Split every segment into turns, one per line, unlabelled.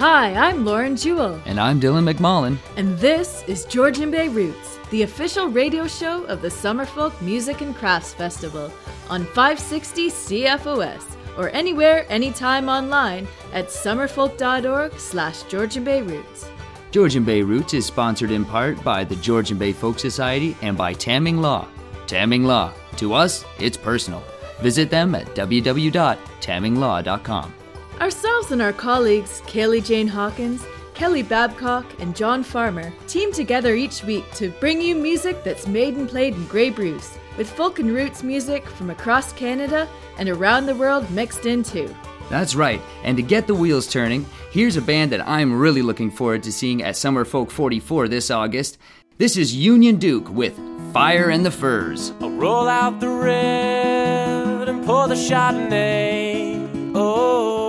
Hi, I'm Lauren Jewell.
And I'm Dylan McMullen.
And this is Georgian Bay Roots, the official radio show of the Summerfolk Music and Crafts Festival on 560 CFOS or anywhere, anytime online at summerfolk.org slash Georgian Bay Roots.
Georgian Bay Roots is sponsored in part by the Georgian Bay Folk Society and by Tamming Law. Tamming Law. To us, it's personal. Visit them at www.tamminglaw.com.
Ourselves and our colleagues, Kaylee Jane Hawkins, Kelly Babcock, and John Farmer, team together each week to bring you music that's made and played in Grey Bruce, with folk and roots music from across Canada and around the world mixed in too.
That's right, and to get the wheels turning, here's a band that I'm really looking forward to seeing at Summerfolk 44 this August. This is Union Duke with Fire and the Furs.
I'll roll out the red and pour the Chardonnay. Oh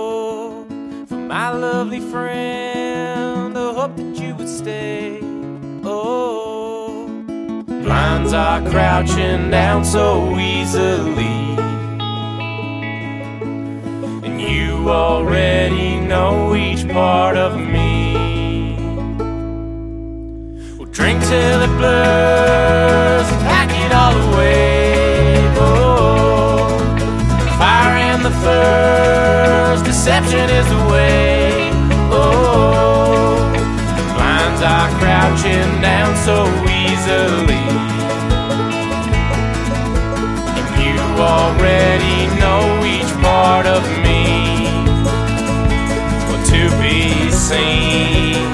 my lovely friend. I hope that you would stay. Oh, blinds are crouching down so easily. And you already know each part of me. We'll drink till it blurs and pack it all away. Oh, fire and the furs, deception is the way. Oh, lines are crouching down so easily. And you already know each part of me. Well, to be seen.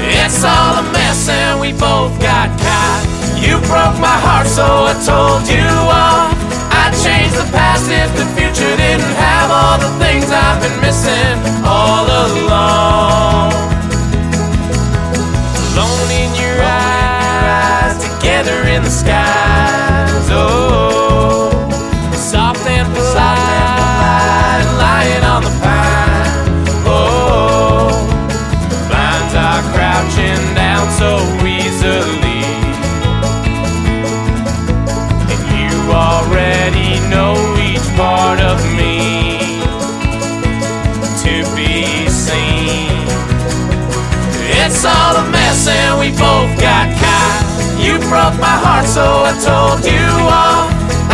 It's all a mess and we both got caught. You broke my heart, so I told you off. I'd change the past if the future didn't the things I've been missing all along. Alone in your eyes, together in the skies. We both got caught. You broke my heart, so I told you all.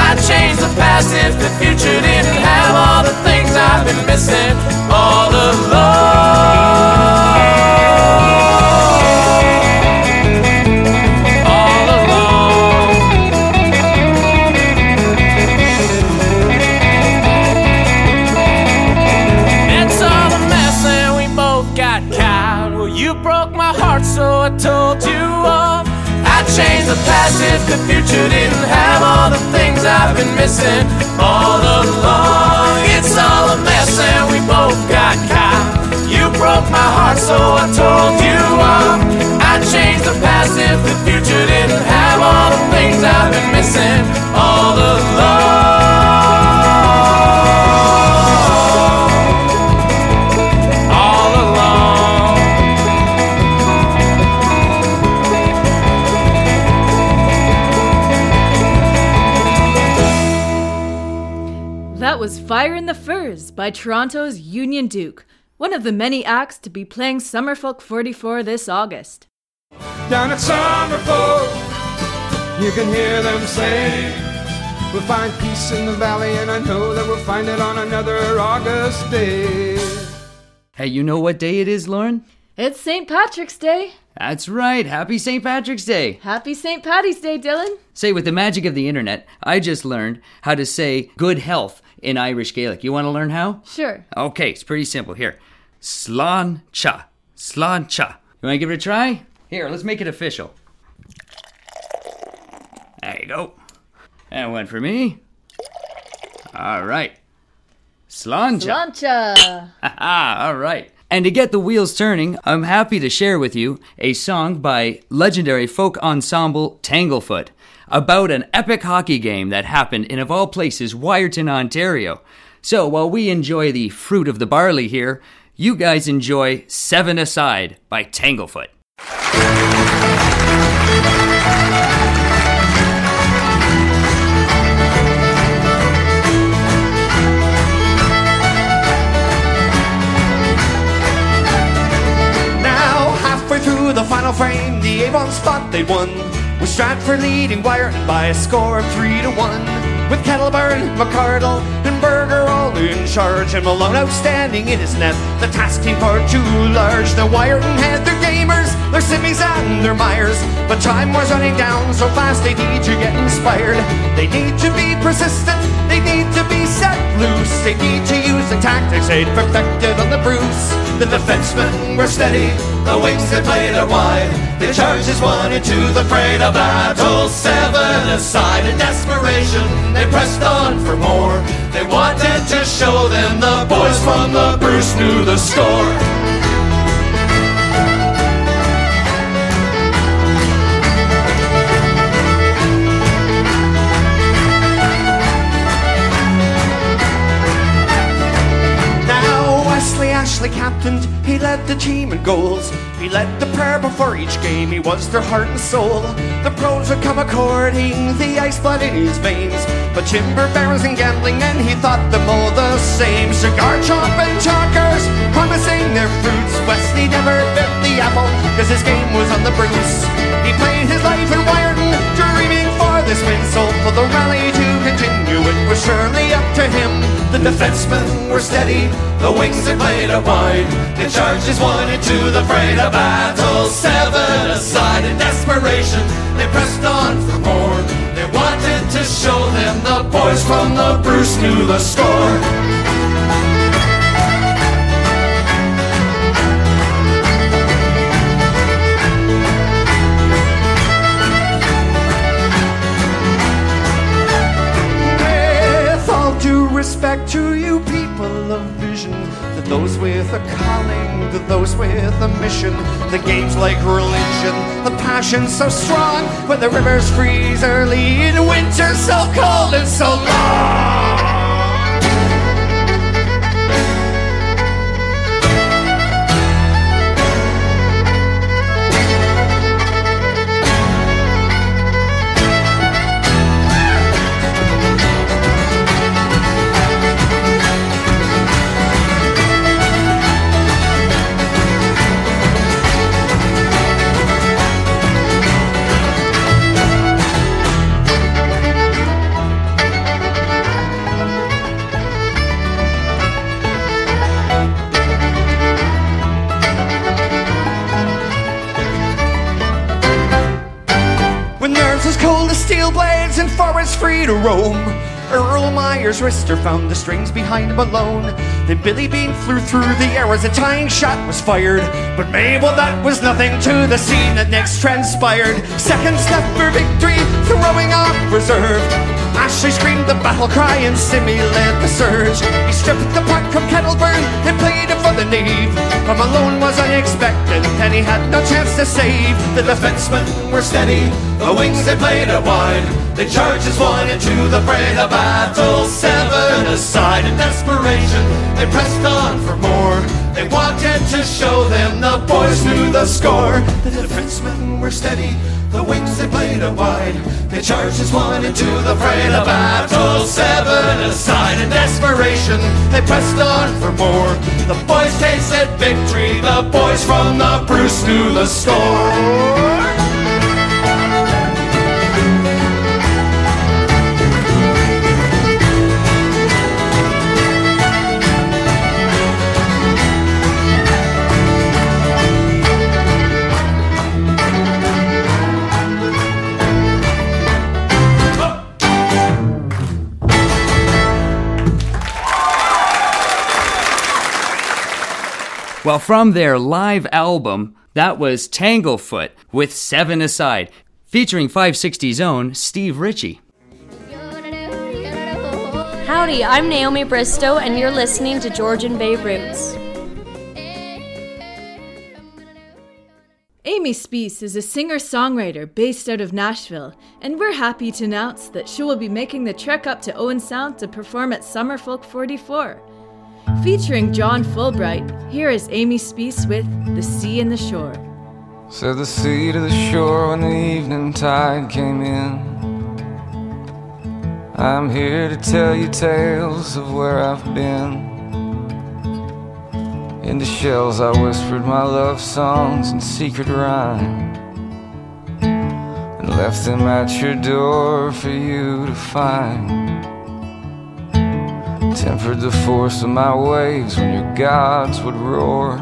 I'd change the past if the future didn't have all the things I've been missing all along. I told you i changed the past if the future didn't have all the things I've been missing all along. It's all a mess and we both got caught. You broke my heart, so I told you off. I'd change the past if the future didn't have all the things I've been missing all along.
Was Fire in the Furs by Toronto's Union Duke, one of the many acts to be playing Summerfolk 44 this August.
Down at Summerfolk, you can hear them say, We'll find peace in the valley, and I know that we'll find it on another August day.
Hey, you know what day it is, Lauren?
It's St. Patrick's Day.
That's right. Happy St. Patrick's Day.
Happy St. Patty's Day, Dylan.
Say, with the magic of the internet, I just learned how to say good health in Irish Gaelic. You want to learn how?
Sure.
Okay, it's pretty simple. Here. Slán cha. Slán cha. You want to give it a try? Here, let's make it official. There you go. And one for me. All right. Sláinte.
Sláinte.
All right. And to get the wheels turning, I'm happy to share with you a song by legendary folk ensemble Tanglefoot about an epic hockey game that happened in, of all places, Wiarton, Ontario. So while we enjoy the fruit of the barley here, you guys enjoy Seven Aside by Tanglefoot.
Now, halfway through the final frame, the Avons thought they'd won. With Stratford leading Wiarton by a score of three to one. With Kettleburn, McCardle, and Berger all in charge, and Malone outstanding in his net. The task team far too large. The Wiarton had their gamers, their simmies, and their Myers. But time was running down so fast they need to get inspired. They need to be persistent, they need to be set loose. They need to the tactics they'd perfected on the Bruce. The defensemen were steady, the wings they played it wide. The charges one into the fray, the battle seven aside. In desperation, they pressed on for more. They wanted to show them the boys from the Bruce knew the score. Ashley captained, he led the team in goals. He led the prayer before each game, he was their heart and soul. The pros would come according, the ice blood in his veins. But timber barons and gambling men, he thought them all the same. Cigar chopping talkers, promising their fruits. Wesley never bit the apple, cause his game was on the Bruce. He played his life in Wiarton, for. So for the rally to continue, it was surely up to him. The defensemen were steady, the wings had played it wide. The charges won into the fray, the battle seven aside. In desperation, they pressed on for more. They wanted to show them the boys from the Bruce knew the score. Respect to you people of vision, to those with a calling, to those with a mission. The game's like religion, the passion so strong, when the rivers freeze early in winter, so cold and so long. Roam. Earl Myers Rister found the strings behind Malone. Then Billy Bean flew through the air as a tying shot was fired. But Mabel, that was nothing to the scene that next transpired. Seconds left for victory, throwing off reserve. Ashley screamed the battle cry and Simmy led the surge. He stripped the puck from Kettleburn and played it for the knave. But Malone was unexpected and he had no chance to save. The defensemen were steady, the wings they played it wide. They charged as one into the fray, the battle seven aside. In desperation, they pressed on for more. They wanted to show them the boys knew the score. The defensemen were steady, the wings they played it wide. They charged as one into the fray, the battle seven aside. In desperation, they pressed on for more. The boys tasted victory, the boys from the Bruce knew the score.
Well, from their live album, that was Tanglefoot with Seven Aside, featuring 560's own Steve Ritchie.
Howdy, I'm Naomi Bristow, and you're listening to Georgian Bay Roots.
Amy Speace is a singer songwriter based out of Nashville, and we're happy to announce that she will be making the trek up to Owen Sound to perform at Summerfolk 44. Featuring John Fullbright, here is Amy Speace with The Sea and the Shore.
Said the sea to the shore when the evening tide came in. I'm here to tell you tales of where I've been. Into shells I whispered my love songs in secret rhyme And left them at your door for you to find Tempered the force of my waves when your gods would roar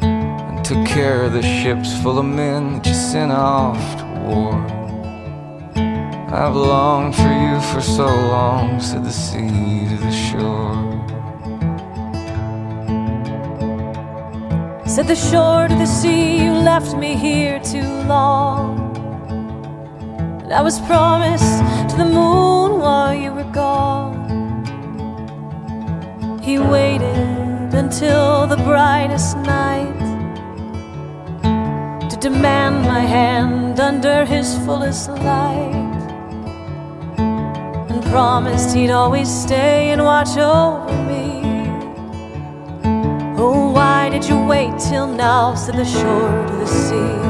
And took care of the ships full of men that you sent off to war I've longed for you for so long, said the sea to the shore
Said the shore to the sea, you left me here too long. And I was promised to the moon while you were gone. He waited until the brightest night to demand my hand under his fullest light. And promised he'd always stay and watch over me. Oh, why did you wait till now? said the shore to the sea.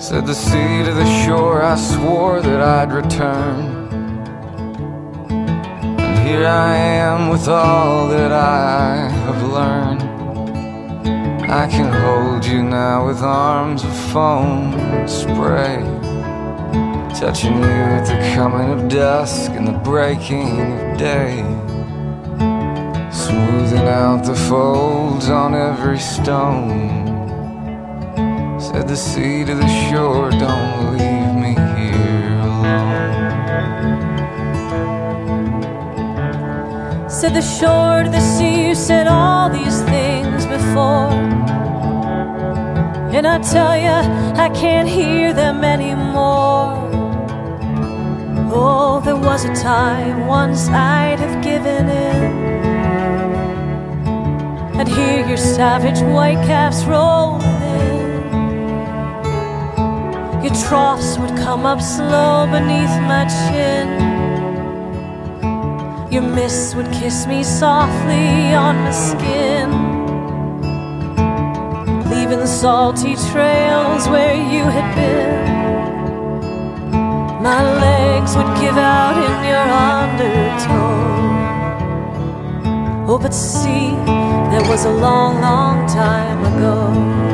Said the sea to the shore, I swore that I'd return. Here I am with all that I have learned. I can hold you now with arms of foam and spray. Touching you at the coming of dusk and the breaking of day. Smoothing out the folds on every stone. Said the sea to the shore, don't leave
Said the shore to the sea, you said all these things before. And I tell you, I can't hear them anymore. Oh, there was a time once I'd have given in. I'd hear your savage white caps rolling in. Your troughs would come up slow beneath my chin. Your mists would kiss me softly on my skin, leaving salty trails where you had been. My legs would give out in your undertow. Oh, but see, that was a long, long time ago.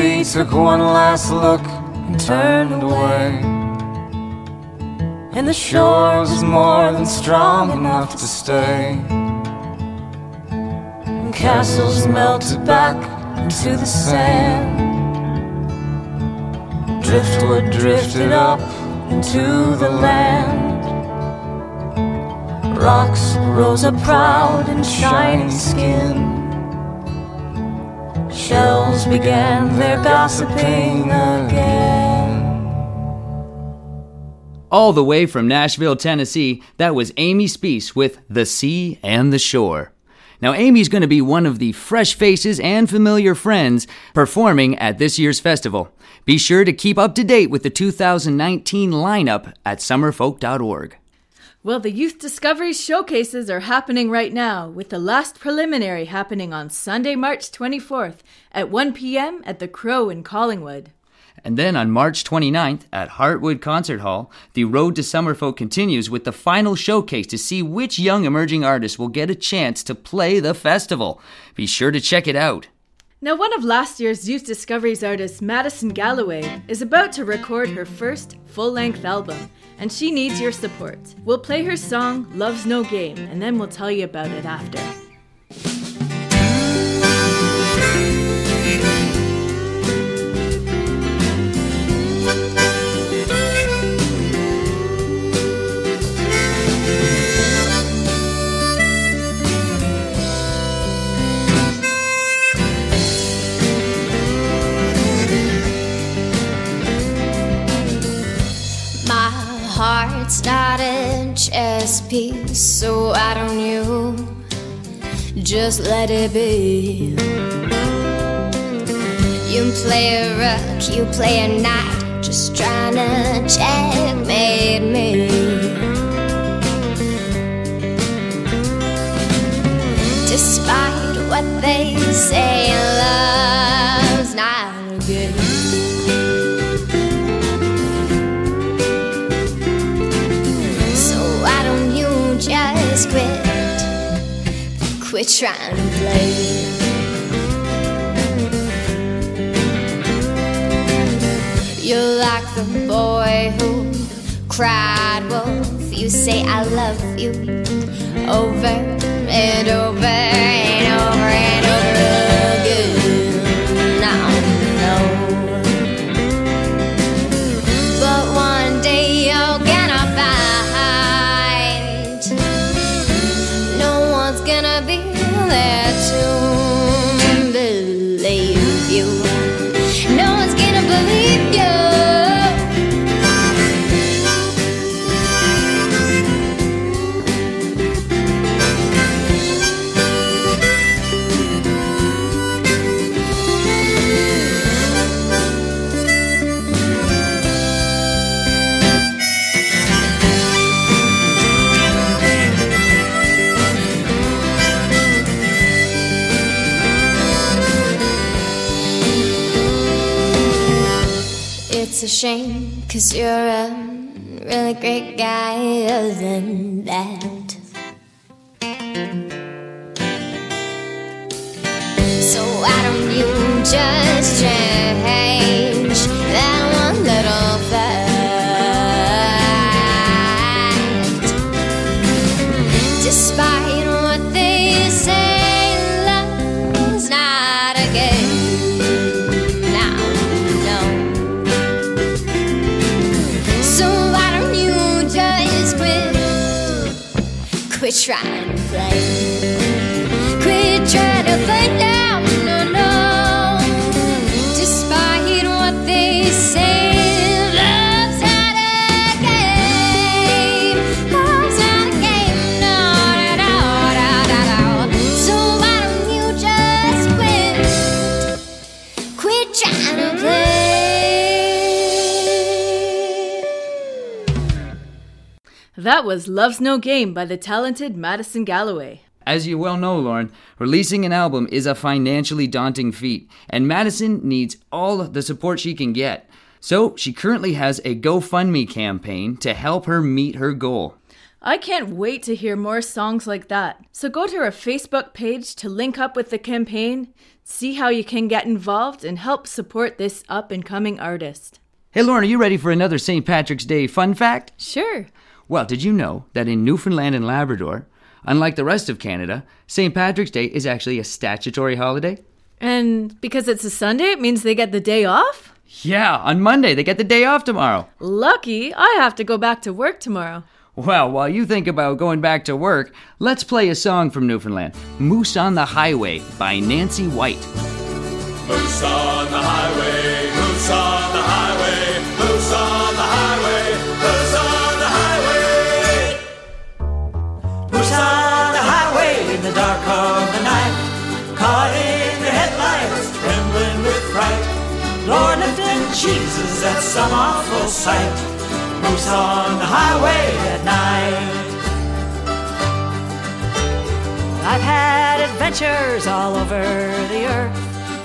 Sea took one last look and turned away.
And the
Shore was more than strong enough to stay.
and castles melted back into the sand. Driftwood drifted up into the land. Rocks rose up proud and shiny skin. Shells began their gossiping again.
All the way from Nashville, Tennessee, that was Amy Speace with The Sea and the Shore. Now, Amy's going to be one of the fresh faces and familiar friends performing at this year's festival. Be sure to keep up to date with the 2019 lineup at summerfolk.org.
Well, the Youth Discovery showcases are happening right now, with the last preliminary happening on Sunday, March 24th at 1 p.m. at the Crow in Collingwood.
And then on March 29th at Heartwood Concert Hall, the Road to Summerfolk continues with the final showcase to see which young emerging artists will get a chance to play the festival. Be sure to check it out.
Now, one of last year's Youth Discoveries artists, Madison Galloway, is about to record her first full length album, and she needs your support. We'll play her song, Love's No Game, and then we'll tell you about it after.
Just let it be? You play a rook, you play a knight, just trying to checkmate me. Despite what they say, love's Play. You're like the boy who cried wolf. You say I love you over and over shame, cause you're a really great guy other than that. So why don't you just That
was Love's No Game by the talented Madison Galloway.
As you well know, Lauren, releasing an album is a financially daunting feat, and Madison needs all the support she can get. So, she currently has a GoFundMe campaign to help her meet her goal.
I can't wait to hear more songs like that. So go to our Facebook page to link up with the campaign, see how you can get involved, and help support this up and coming artist.
Hey, Lauren, are you ready for another St. Patrick's Day fun fact?
Sure.
Well, did you know that in Newfoundland and Labrador, unlike the rest of Canada, St. Patrick's Day is actually a statutory holiday?
And because it's a Sunday, it means they get the day off?
Yeah, on Monday, they get the day off tomorrow.
Lucky, I have to go back to work tomorrow.
Well, while you think about going back to work, let's play a song from Newfoundland Moose on the Highway by Nancy White.
Moose on the highway, the
dark of the night, caught in the headlights, trembling with fright. Lord lifting Jesus, that's some awful sight. Moose on the highway at night. I've had adventures all over the earth.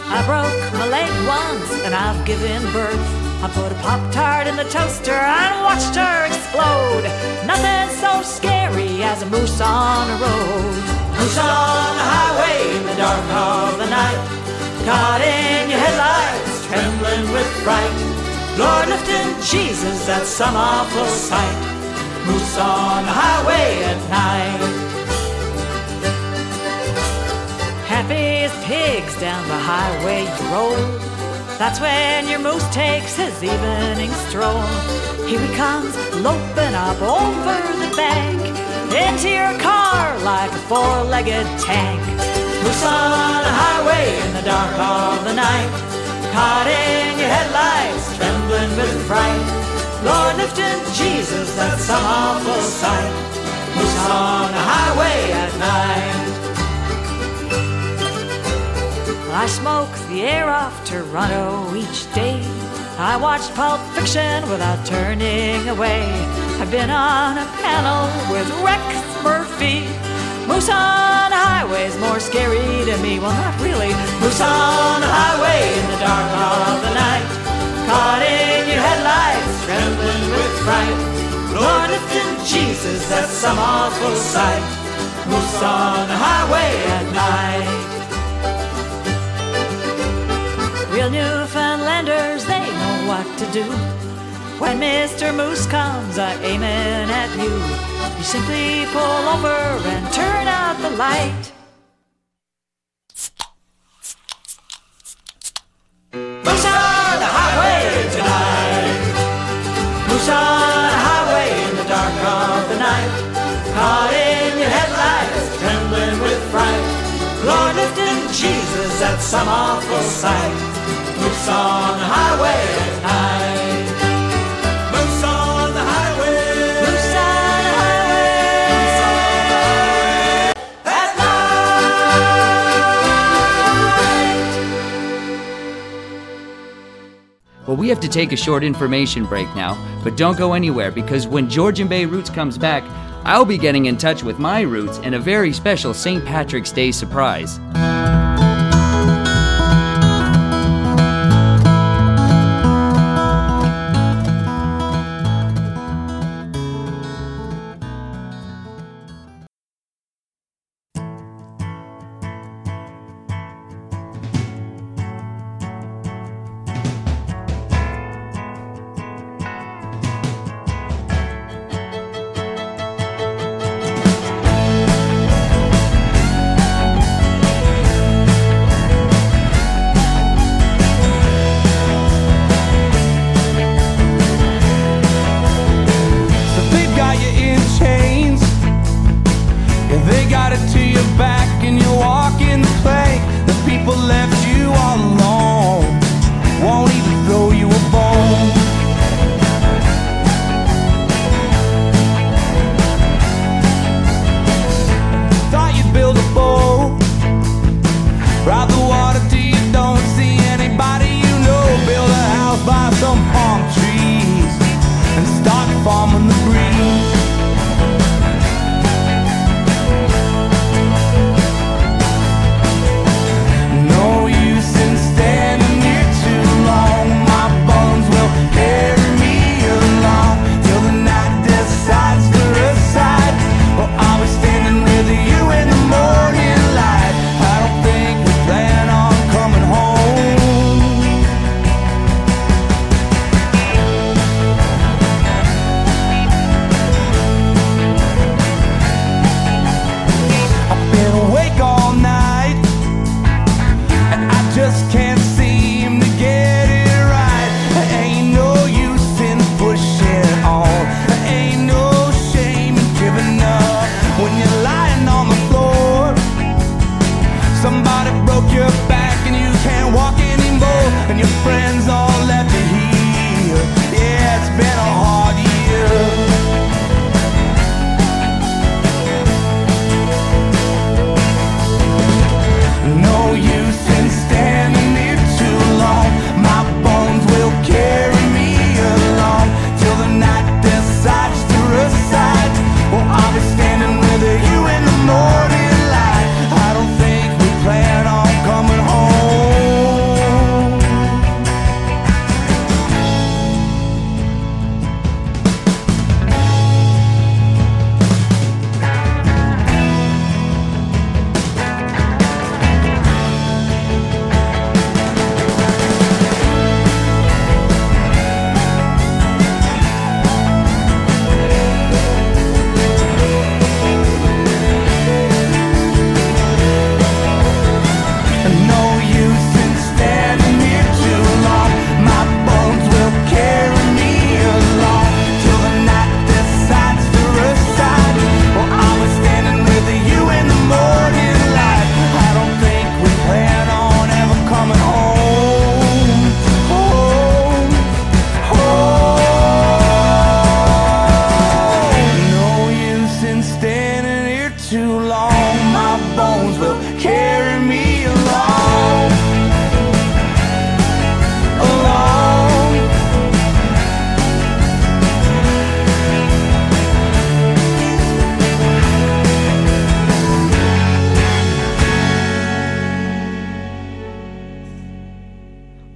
I broke my leg once and I've given birth. I put a Pop Tart in the toaster and watched her explode. Nothing so scary as a moose on a road. Moose on the highway in the dark of the night. Caught in your headlights, trembling with fright. Lord lifting Jesus, that's some awful sight. Moose on the highway at night. Happy as pigs down the highway you roll. That's when your moose takes his evening stroll. Here he comes, loping up over the bank, into your car like a four-legged tank. Loose on a highway in the dark of the night, caught in your headlights, trembling with fright. Lord, lifting Jesus, that's some awful sight. Loose on a highway at night. I smoke the air off Toronto each day. I watch Pulp Fiction without turning away. I've been on a panel with Rex Murphy. Moose on highway's more scary to me. Well, not really. Moose on the highway in the dark of the night. Caught in your headlights, trembling with fright. Lord, it's in Jesus, that's some awful sight. Moose on the highway at night. Real Newfoundlanders, they know what to do. When Mr. Moose comes a aiming at you, you simply pull over and turn out the light. Moose on the highway tonight. Moose on the highway in the dark of the night. Caught in your headlights, trembling with fright. Lord lifting Jesus, that's some awful sight. Moose on the highway at night.
Well, we have to take a short information break now, but don't go anywhere because when Georgian Bay Roots comes back, I'll be getting in touch with my roots and a very special St. Patrick's Day surprise.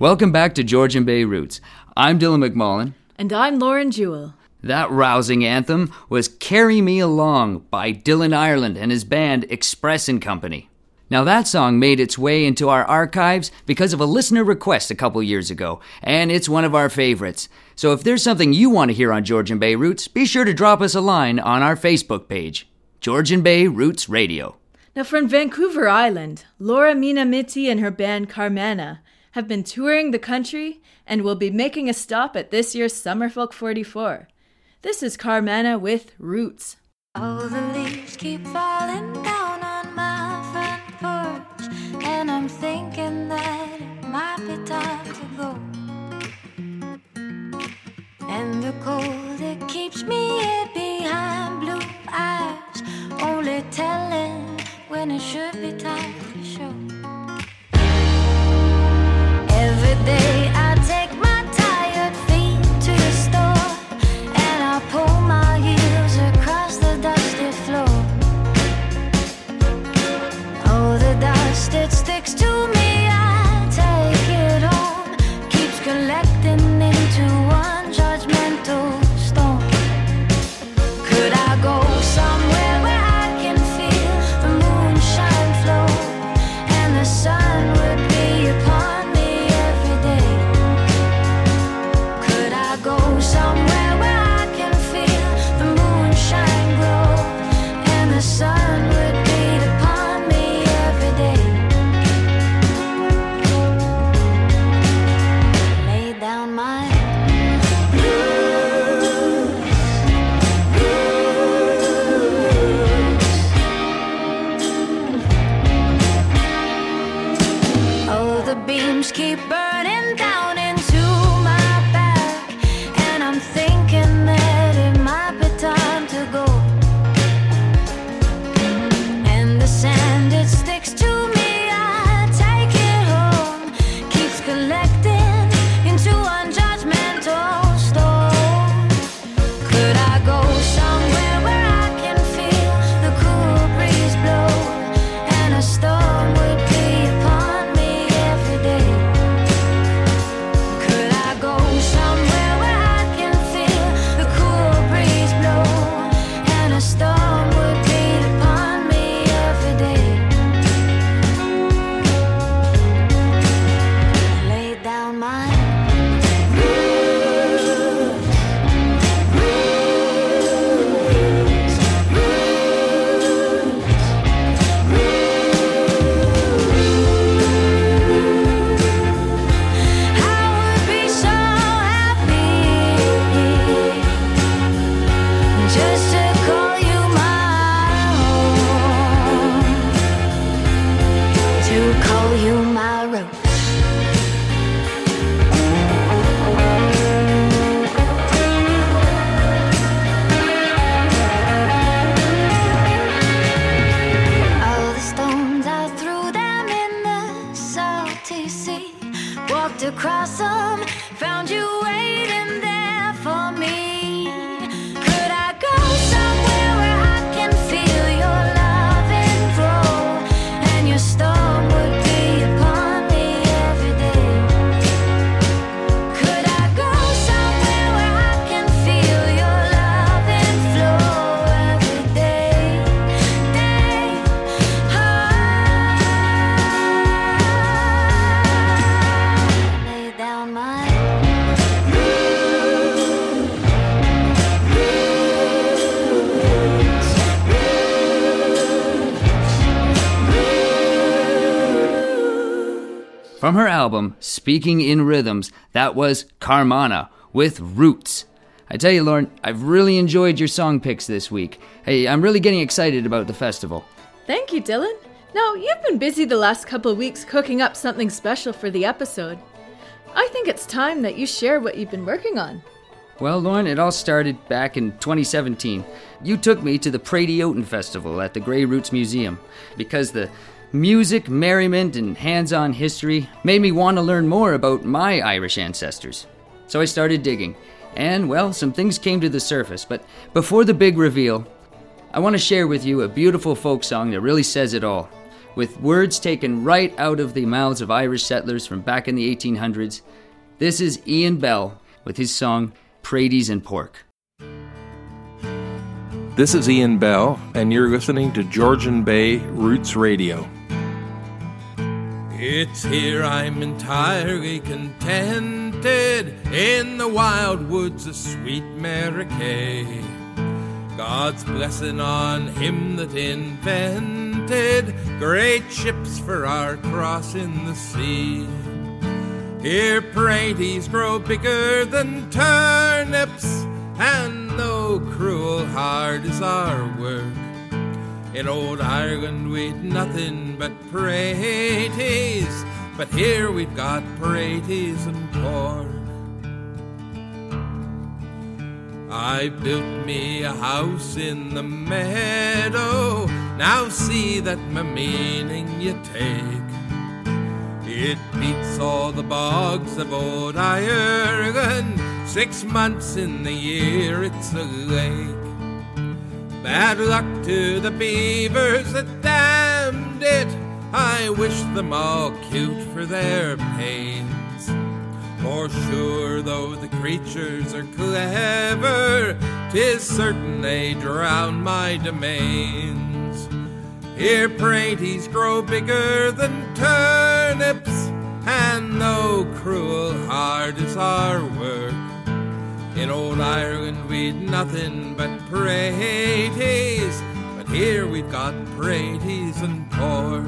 Welcome back to Georgian Bay Roots. I'm Dylan McMullen.
And I'm Lauren Jewell.
That rousing anthem was Carry Me Along by Dylan Ireland and his band Express and Company. Now, that song made its way into our archives because of a listener request a couple years ago, and it's one of our favorites. So, if there's something you want to hear on Georgian Bay Roots, be sure to drop us a line on our Facebook page, Georgian Bay Roots Radio.
Now, from Vancouver Island, Laura Mina Minamiti and her band Carmanah have been touring the country and will be making a stop at this year's Summerfolk 44. This is Carmanah with Roots.
Oh, the leaves keep falling down on my front porch, and I'm thinking that it might be time to go. And the cold it keeps me here behind blue eyes, only telling when it should be time to show. Every day. I take my
From her album, Speaking in Rhythms, that was Carmanah with Roots. I tell you, Lauren, I've really enjoyed your song picks this week. Hey, I'm really getting excited about the festival.
Thank you, Dylan. Now, you've been busy the last couple weeks cooking up something special for the episode. I think it's time that you share what you've been working on.
Well, Lauren, it all started back in 2017. You took me to the Prady Oten Festival at the Grey Roots Museum because the music, merriment, and hands on history made me want to learn more about my Irish ancestors. So I started digging, and well, some things came to the surface. But before the big reveal, I want to share with you a beautiful folk song that really says it all. with words taken right out of the mouths of Irish settlers from back in the 1800s. This is Ian Bell with his song Praties and Pork.
This is Ian Bell, and you're listening to Georgian Bay Roots Radio.
It's here I'm entirely contented in the wild woods of sweet Mary Kay. God's blessing on him that invented great ships for our crossing the sea. Here praties grow bigger than turnips, and no cruel hard is our work. In old Ireland we'd nothing but praties, but here we've got praties and pork. I built me a house in the meadow, now see that my meaning you take. It beats all the bogs of old Ireland, six months in the year it's a lake. Bad luck to the beavers that damned it. I wish them all cute for their pains. For sure, though the creatures are clever, tis certain they drown my domains. Here praties grow bigger than turnips, and no cruel hard is our work. In old Ireland we'd nothing but praties, but here we've got praties and pork.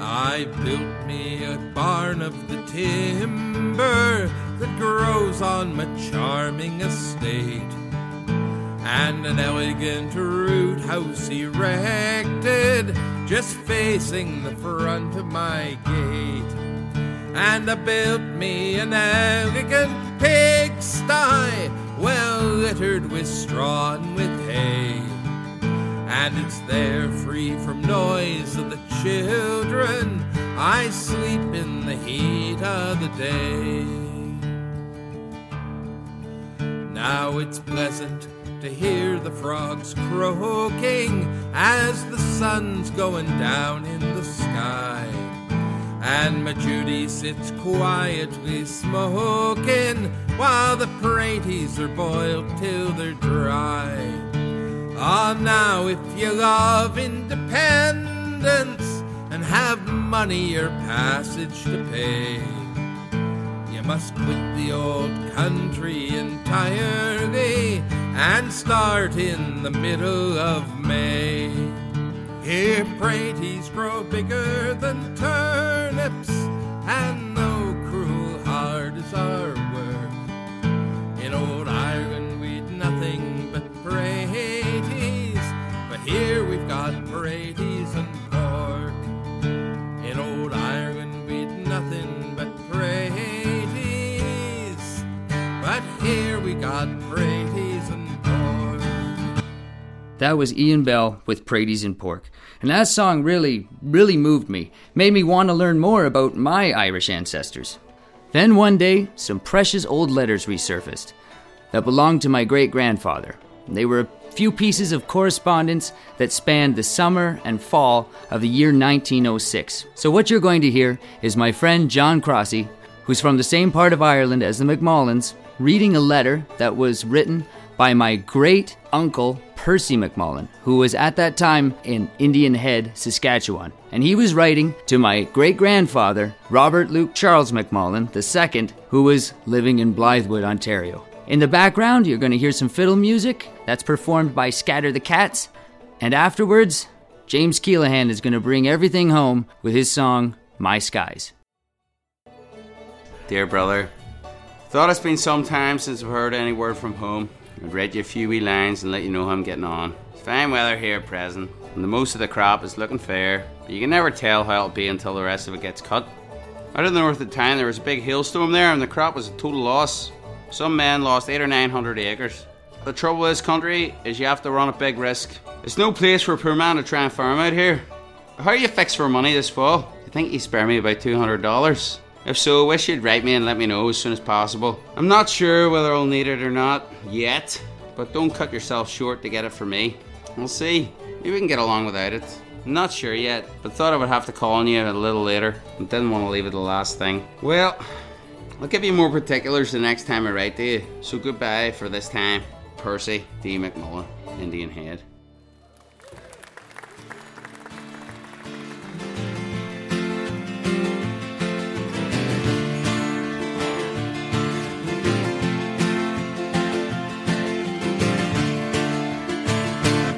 I built me a barn of the timber that grows on my charming estate, and an elegant root house erected just facing the front of my gate. And I built me an elegant pigsty, well littered with straw and with hay. And it's there free from noise of the children. I sleep in the heat of the day. Now it's pleasant to hear the frogs croaking as the sun's going down in the sky. And my Judy sits quietly smoking while the praties are boiled till they're dry. Ah, now if you love independence and have money or passage to pay, you must quit the old country entirely and start in the middle of May. Here praties grow bigger than turnips, and no cruel. In old Ireland we'd nothing but but here we've got and pork. In old Ireland we'd nothing but but here we got and pork.
That was Ian Bell with Praties and Pork. And that song really, really moved me, made me want to learn more about my Irish ancestors. Then one day, some precious old letters resurfaced that belonged to my great grandfather. They were a few pieces of correspondence that spanned the summer and fall of the year 1906. So, what you're going to hear is my friend John Crossy, who's from the same part of Ireland as the McMullens, reading a letter that was written by my great uncle Percy McMullen, who was at that time in Indian Head, Saskatchewan. And he was writing to my great grandfather, Robert Luke Charles McMullen II, who was living in Blythewood, Ontario. In the background, you're going to hear some fiddle music that's performed by Scatter the Cats. And afterwards, James Keelaghan is going to bring everything home with his song, My Skies.
Dear brother, thought it's been some time since I've heard any word from home. I'd read you a few wee lines and let you know how I'm getting on. It's fine weather here at present, and the most of the crop is looking fair, but you can never tell how it'll be until the rest of it gets cut. Out of the north of town, there was a big hailstorm there, and the crop was a total loss. Some men lost eight or nine hundred acres. The trouble with this country is you have to run a big risk. It's no place for a poor man to try and farm out here. How are you fixed for money this fall? You think you spare me about two hundred dollars? If so, wish you'd write me and let me know as soon as possible. I'm not sure whether I'll need it or not yet, but don't cut yourself short to get it for me. We'll see. Maybe we can get along without it. I'm not sure yet, but thought I would have to call on you a little later. and didn't want to leave it the last thing. Well, I'll give you more particulars the next time I write to you. So goodbye for this time. Percy D. McMullen, Indian Head.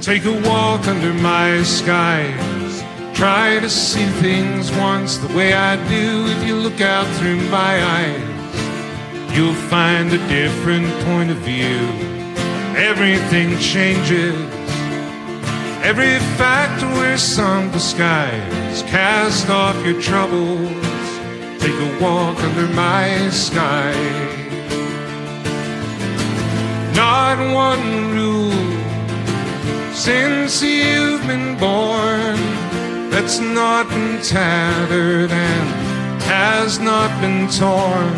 Take a walk under my skies. Try to see things once the way I do. If you look out through my eyes, you'll find a different point of view. Everything changes. Every fact wears some disguise. Cast off your troubles. Take a walk under my sky. Not one rule since you've been born that's not been tattered and has not been torn.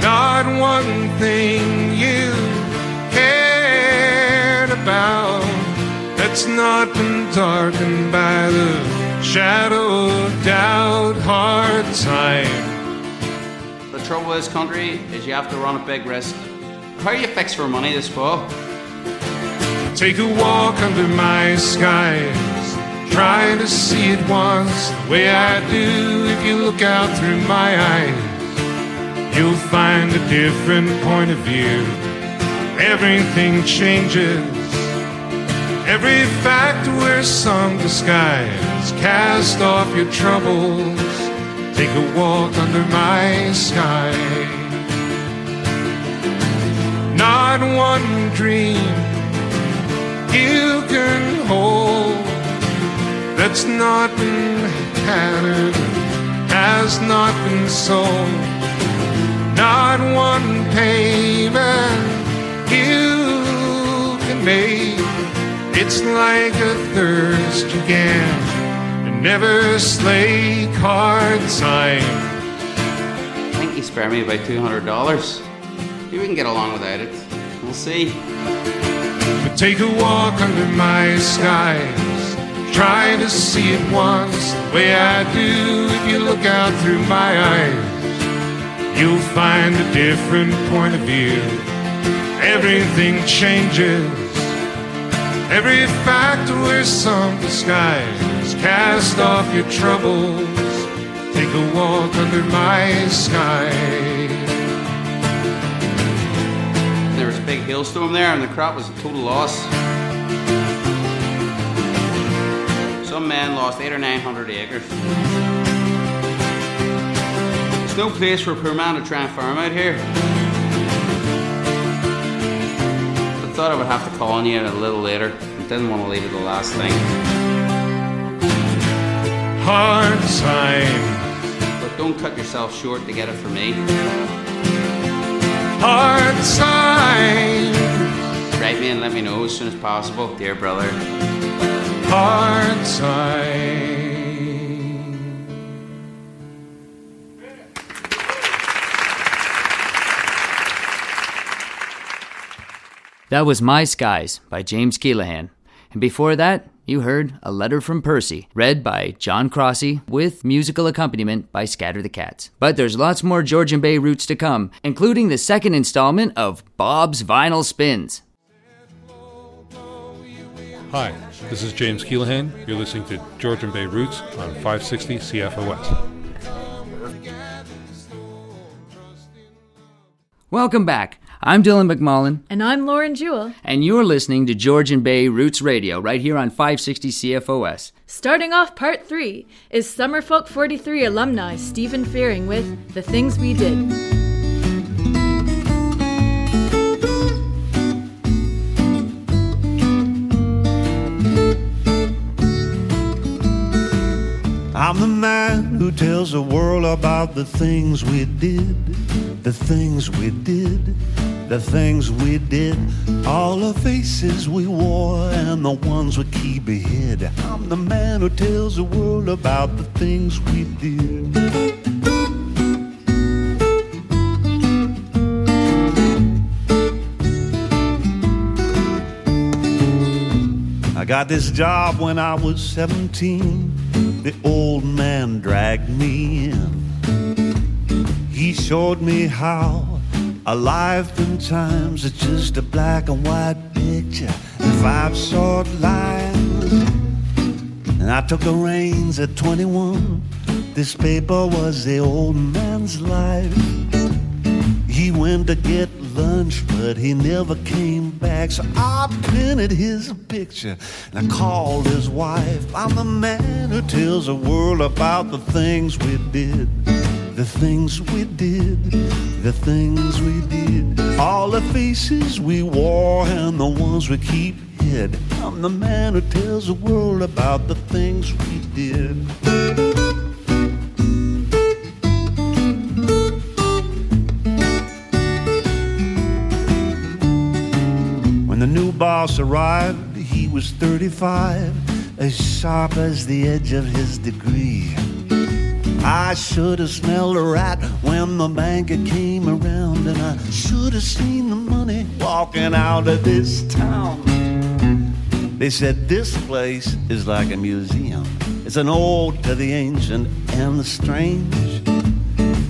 Not one thing you cared about that's not been darkened by the shadow of doubt, hard time.
The trouble with country is you have to run a big risk. How are you fixed for money this fall?
Take a walk under my skies. Try to see it once the way I do. If you look out through my eyes, you'll find a different point of view. Everything changes. Every fact wears some disguise. Cast off your troubles. Take a walk under my sky. Not one dream you can hold that's not been tattered, has not been sold. Not one payment you can make. It's like a thirst again. never slay hard time.
I think he spared me about $200. Maybe we can get along without it. We'll see.
Take a walk under my skies. Try to see it once the way I do. If you look out through my eyes, you'll find a different point of view. Everything changes. Every fact wears some disguise. Cast off your troubles. Take a walk under my sky.
Big hailstorm there, and the crop was a total loss. Some men lost eight or nine hundred acres. There's no place for a poor man to try and farm out here. I thought I would have to call on you a little later. I didn't want to leave it the last thing.
Hard time.
But don't cut yourself short to get it from me.
Hard time.
Write me and let me know as soon as possible, dear brother.
Hard time.
That was My Skies by James Keelaghan. And before that, you heard A Letter from Percy, read by John Crossy, with musical accompaniment by Scatter the Cats. But there's lots more Georgian Bay roots to come, including the second installment of Bob's Vinyl Spins.
Hi, this is James Keelaghan. You're listening to Georgian Bay Roots on 560 CFOS.
Welcome back. I'm Dylan McMullen,
And I'm Lauren Jewell.
and you're listening to Georgian Bay Roots Radio right here on 560 CFOS.
Starting off part three is Summerfolk 43 alumni Stephen Fearing with The Things We Did.
I'm the man who tells the world about the things we did, the things we did, the things we did, all the faces we wore and the ones we keep hid. I'm the man who tells the world about the things we did. I got this job when I was 17. The old man dragged me in. He showed me how a life in times is just a black and white picture and five short lines. And I took the reins at 21. This paper was the old man's life. He went to get lunch, but he never came back. So I printed his picture and I called his wife. I'm the man who tells the world about the things we did. The things we did, the things we did. All the faces we wore and the ones we keep hid. I'm the man who tells the world about the things we did. Boss arrived, he was 35, as sharp as the edge of his degree. I should have smelled a rat when the banker came around, and I should have seen the money walking out of this town. They said this place is like a museum. It's an ode to the ancient and the strange.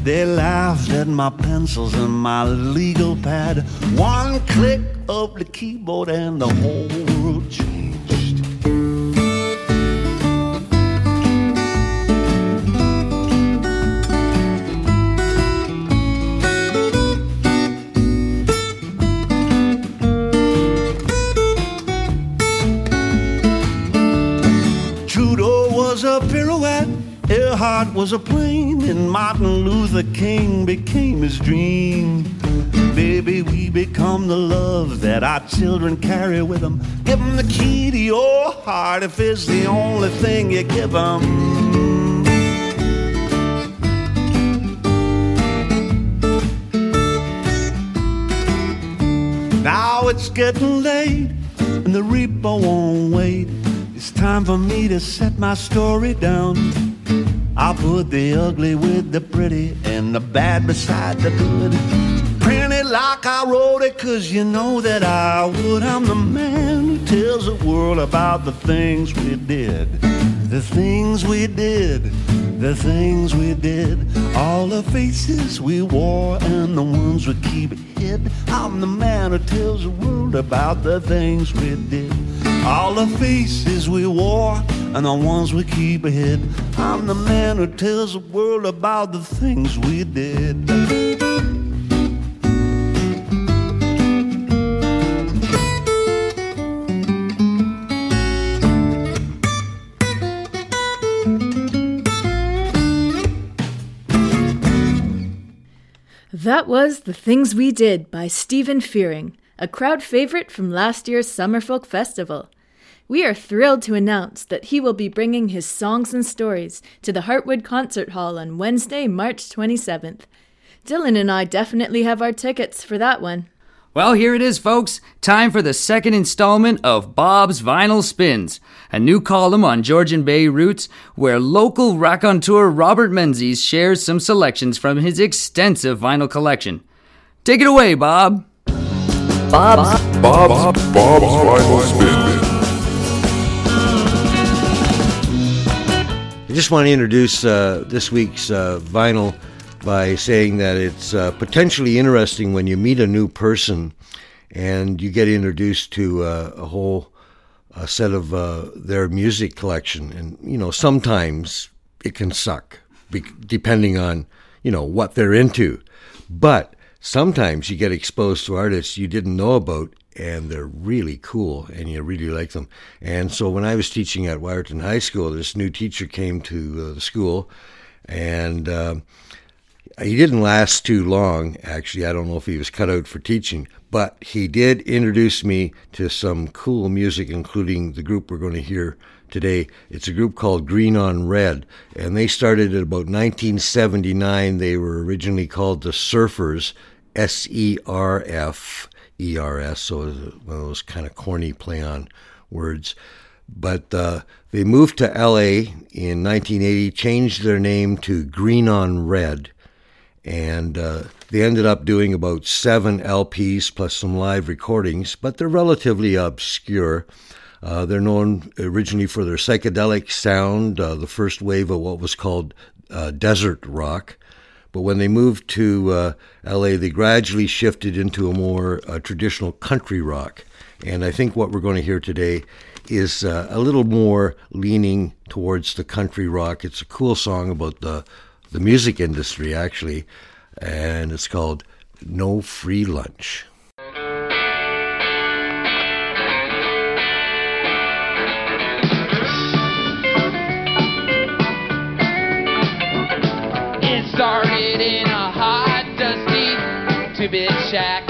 They laughed at my pencils and my legal pad. One click of the keyboard and the whole world changed. Trudeau was a pirouette, Earhart was a plane, and Martin Luther King became his dream. Baby, we become the love that our children carry with them. Give them the key to your heart if it's the only thing you give them. Now it's getting late, and the reaper won't wait. It's time for me to set my story down. I'll put the ugly with the pretty and the bad beside the good. Print it like I wrote it, cause you know that I would. I'm the man who tells the world about the things we did. The things we did, the things we did. All the faces we wore and the ones we keep hid. I'm the man who tells the world about the things we did. All the faces we wore and the ones we keep hid. I'm the man who tells the world about the things we did.
That was The Things We Did by Stephen Fearing, a crowd favorite from last year's Summerfolk Festival. We are thrilled to announce that he will be bringing his songs and stories to the Heartwood Concert Hall on Wednesday, March 27th. Dylan and I definitely have our tickets for that one.
Well, here it is, folks. Time for the second installment of Bob's Vinyl Spins, a new column on Georgian Bay roots where local raconteur Robert Menzies shares some selections from his extensive vinyl collection. Take it away, Bob.
Bob's
Bob's Bob's Vinyl Spin.
I just want to introduce uh, this week's uh, vinyl by saying that it's uh, potentially interesting when you meet a new person and you get introduced to uh, a whole uh, set of uh, their music collection. And, you know, sometimes it can suck be- depending on, you know, what they're into. But sometimes you get exposed to artists you didn't know about and they're really cool and you really like them. And so when I was teaching at Wiarton High School, this new teacher came to uh, the school and um, he didn't last too long, actually. I don't know if he was cut out for teaching, but he did introduce me to some cool music, including the group we're going to hear today. It's a group called Green on Red, and they started at about 1979. They were originally called the Surfers, S E R F E R S, so one of those kind of corny play on words. But uh, they moved to LA in 1980, changed their name to Green on Red And uh, they ended up doing about seven LPs plus some live recordings, but they're relatively obscure. Uh, they're known originally for their psychedelic sound, uh, the first wave of what was called uh, desert rock. But when they moved to uh, LA, they gradually shifted into a more uh, traditional country rock. And I think what we're going to hear today is a little more leaning towards the country rock. It's a cool song about the, the music industry, actually, and it's called No Free Lunch.
It started in a hot, dusty two-bit shack.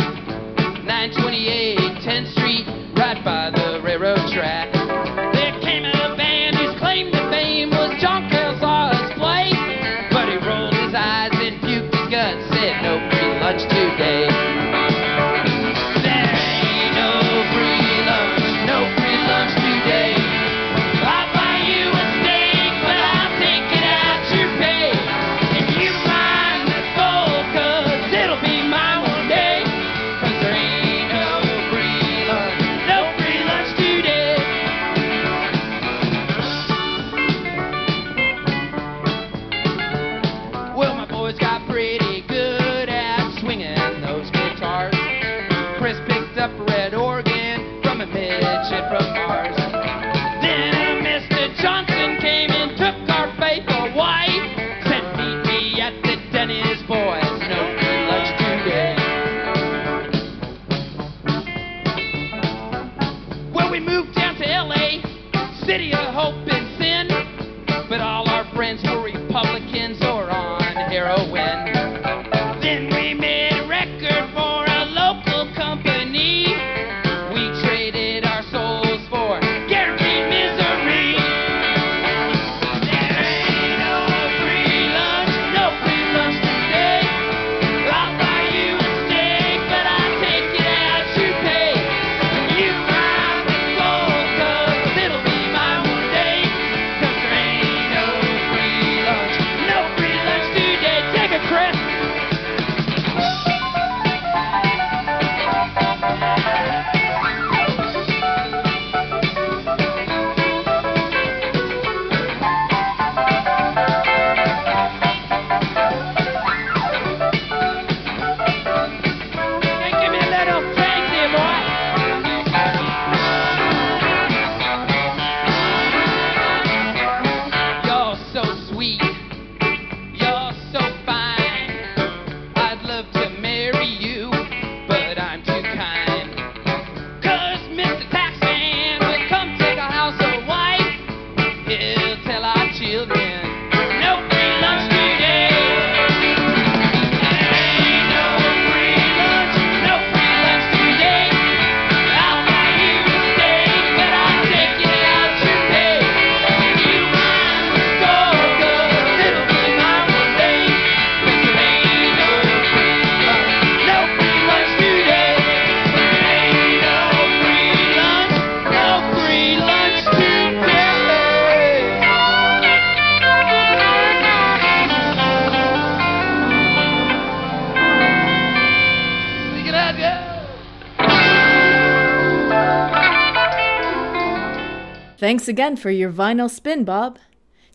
Thanks again for your vinyl spin, Bob.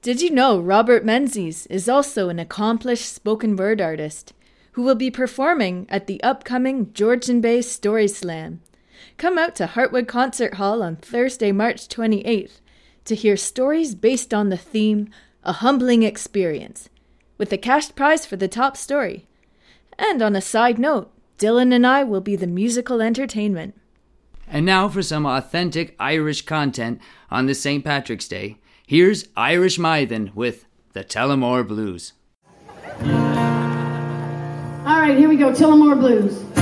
Did you know Robert Menzies is also an accomplished spoken word artist who will be performing at the upcoming Georgian Bay Story Slam? Come out to Heartwood Concert Hall on Thursday, March 28th to hear stories based on the theme A Humbling Experience, with a cash prize for the top story. And on a side note, Dylan and I will be the musical entertainment.
And now for some authentic Irish content on this St. Patrick's Day. Here's Irish Mythen with the Tullamore Blues.
All right, here we go. Tullamore Blues.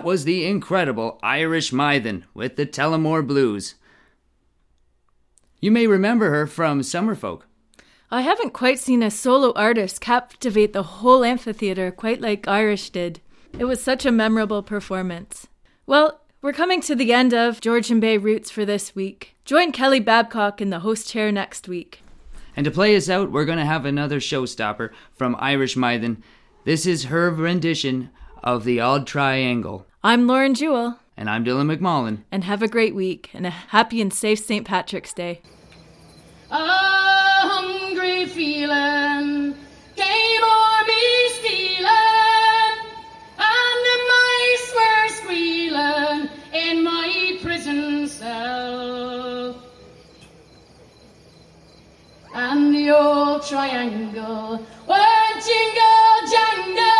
That
was the incredible Irish Mythen with the Tullamore Blues. You may remember her from Summerfolk.
I haven't quite seen a solo artist captivate the whole amphitheater quite like Irish did. It was such a memorable performance. Well, we're coming to the end of Georgian Bay Roots for this week. Join Kelly Babcock in the host chair next week.
And to play us out, we're going to have another showstopper from Irish Mythen. This is her rendition of The Auld Triangle.
I'm Lauren Jewell,
And I'm Dylan McMullen.
and have a great week and a happy and safe St. Patrick's Day.
A hungry feeling came o'er me stealing, and the mice were squealing in my prison cell. And the old triangle went jingle jangle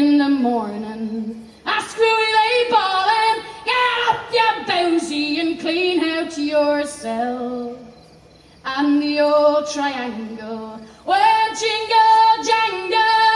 begin the morning. I screw lay ballin', get up, you bowsy, and clean out your cell. And the old triangle went jingle jangle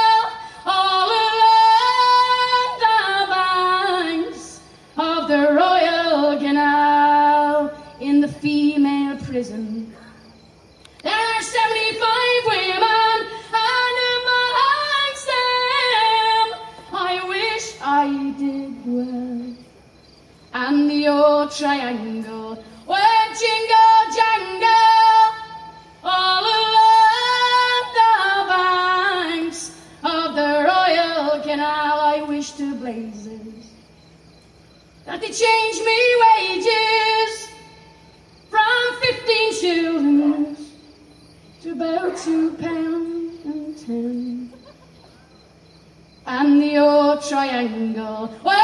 triangle went jingle jangle all along the banks of the Royal Canal. I wish to blazes that they change me wages from 15 shillings to about two pound and ten. And the old triangle went